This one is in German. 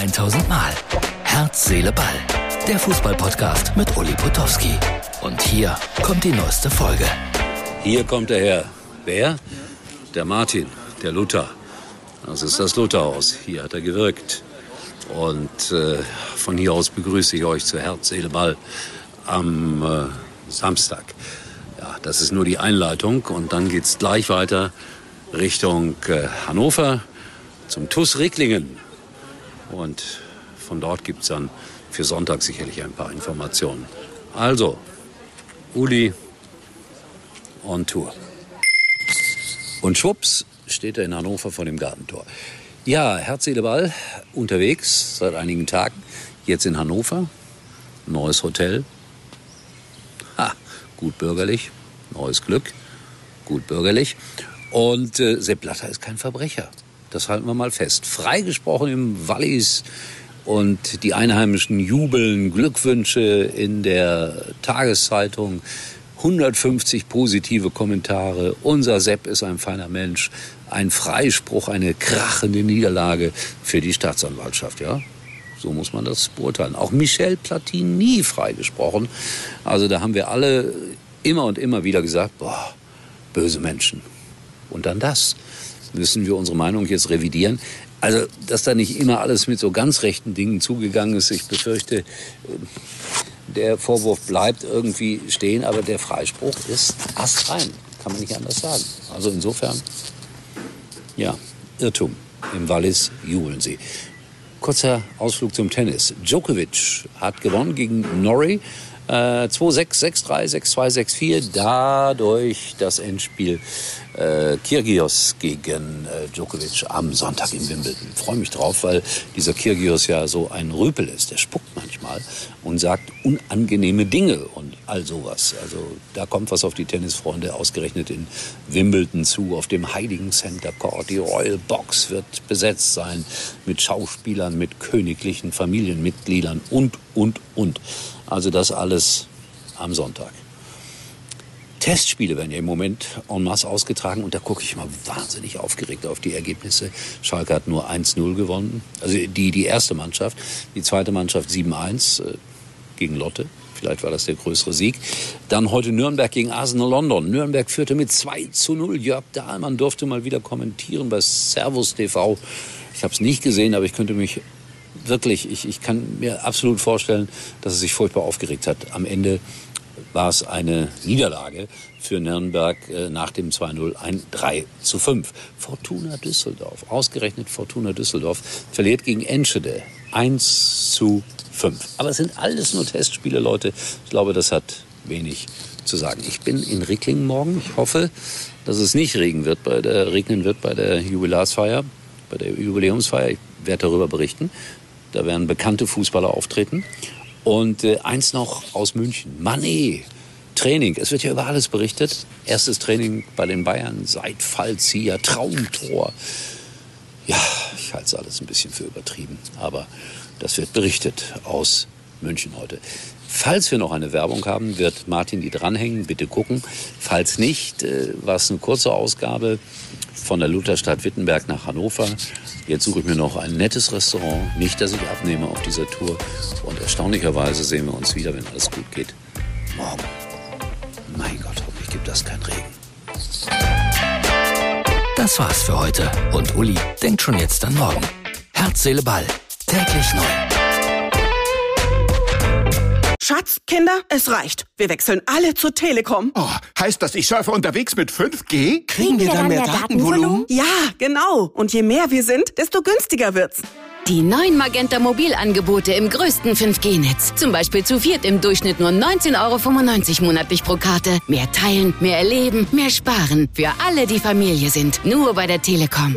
1000 Mal. Herz, Seele, Ball. Der Fußballpodcast mit Uli Potowski. Und hier kommt die neueste Folge. Hier kommt der Herr. Wer? Der Martin, der Luther. Das ist das Lutherhaus. Hier hat er gewirkt. Und äh, von hier aus begrüße ich euch zu Herz, Seele, Ball am äh, Samstag. Ja, das ist nur die Einleitung und dann geht's gleich weiter Richtung äh, Hannover zum TUS Ricklingen. Und von dort gibt's dann für Sonntag sicherlich ein paar Informationen. Also, Uli on Tour. Und schwupps steht er in Hannover vor dem Gartentor. Ja, Herz, Ball unterwegs seit einigen Tagen. Jetzt in Hannover. Neues Hotel. Ha, gut bürgerlich. Neues Glück. Gut bürgerlich. Und äh, Sepp Blatter ist kein Verbrecher. Das halten wir mal fest. Freigesprochen im Wallis und die Einheimischen jubeln Glückwünsche in der Tageszeitung. 150 positive Kommentare. Unser Sepp ist ein feiner Mensch. Ein Freispruch, eine krachende Niederlage für die Staatsanwaltschaft, ja? So muss man das beurteilen. Auch Michel Platini freigesprochen. Also da haben wir alle immer und immer wieder gesagt, boah, böse Menschen. Und dann das. Müssen wir unsere Meinung jetzt revidieren? Also, dass da nicht immer alles mit so ganz rechten Dingen zugegangen ist, ich befürchte, der Vorwurf bleibt irgendwie stehen, aber der Freispruch ist astrein. Kann man nicht anders sagen. Also insofern, ja, Irrtum. Im Wallis jubeln sie. Kurzer Ausflug zum Tennis. Djokovic hat gewonnen gegen Norrie. Äh, 2-6, 6-3, 6-2, 6-4. Dadurch das Endspiel äh, Kyrgios gegen äh, Djokovic am Sonntag in Wimbledon. Freue mich drauf, weil dieser Kyrgios ja so ein Rüpel ist. Der spuckt manchmal und sagt unangenehme Dinge und all sowas. Also da kommt was auf die Tennisfreunde ausgerechnet in Wimbledon zu. Auf dem Heiligen Center Court. Die Royal Box wird besetzt sein mit Schauspielern, mit königlichen Familienmitgliedern und, und, und. Also das alles am Sonntag. Testspiele werden ja im Moment en masse ausgetragen und da gucke ich mal wahnsinnig aufgeregt auf die Ergebnisse. Schalke hat nur 1-0 gewonnen, also die, die erste Mannschaft. Die zweite Mannschaft 7-1 äh, gegen Lotte. Vielleicht war das der größere Sieg. Dann heute Nürnberg gegen Arsenal London. Nürnberg führte mit 2 zu 0. Jörg Dahlmann durfte mal wieder kommentieren bei Servus TV. Ich habe es nicht gesehen, aber ich könnte mich wirklich, ich, ich kann mir absolut vorstellen, dass er sich furchtbar aufgeregt hat. Am Ende war es eine Niederlage für Nürnberg äh, nach dem 2-0 ein 3 zu 5. Fortuna Düsseldorf, ausgerechnet Fortuna Düsseldorf, verliert gegen Enschede 1 zu 5. Aber es sind alles nur Testspiele, Leute. Ich glaube, das hat wenig zu sagen. Ich bin in Ricklingen morgen. Ich hoffe, dass es nicht regnen wird bei der, regnen wird bei der Jubilarsfeier, bei der Jubiläumsfeier. Ich werde darüber berichten. Da werden bekannte Fußballer auftreten. Und äh, eins noch aus München. Mané. Training. Es wird ja über alles berichtet. Erstes Training bei den Bayern seit Fallzieher, Traumtor. Ja, ich halte es alles ein bisschen für übertrieben. Aber das wird berichtet aus München heute. Falls wir noch eine Werbung haben, wird Martin die dranhängen. Bitte gucken. Falls nicht, äh, war es eine kurze Ausgabe von der Lutherstadt Wittenberg nach Hannover. Jetzt suche ich mir noch ein nettes Restaurant. Nicht, dass ich abnehme auf dieser Tour. Und erstaunlicherweise sehen wir uns wieder, wenn alles gut geht. Morgen. Mein Gott, hoffentlich gibt das keinen Regen. Das war's für heute. Und Uli denkt schon jetzt an morgen. Herz, Seele, Ball. Täglich neu. Schatz, Kinder, es reicht. Wir wechseln alle zur Telekom. Oh, heißt das, ich surfe unterwegs mit 5G? Kriegen wir dann mehr Datenvolumen? Ja, genau. Und je mehr wir sind, desto günstiger wird's. Die neuen Magenta Mobilangebote im größten 5G-Netz. Zum Beispiel zu viert im Durchschnitt nur 19,95 Euro monatlich pro Karte. Mehr teilen, mehr erleben, mehr sparen. Für alle, die Familie sind. Nur bei der Telekom.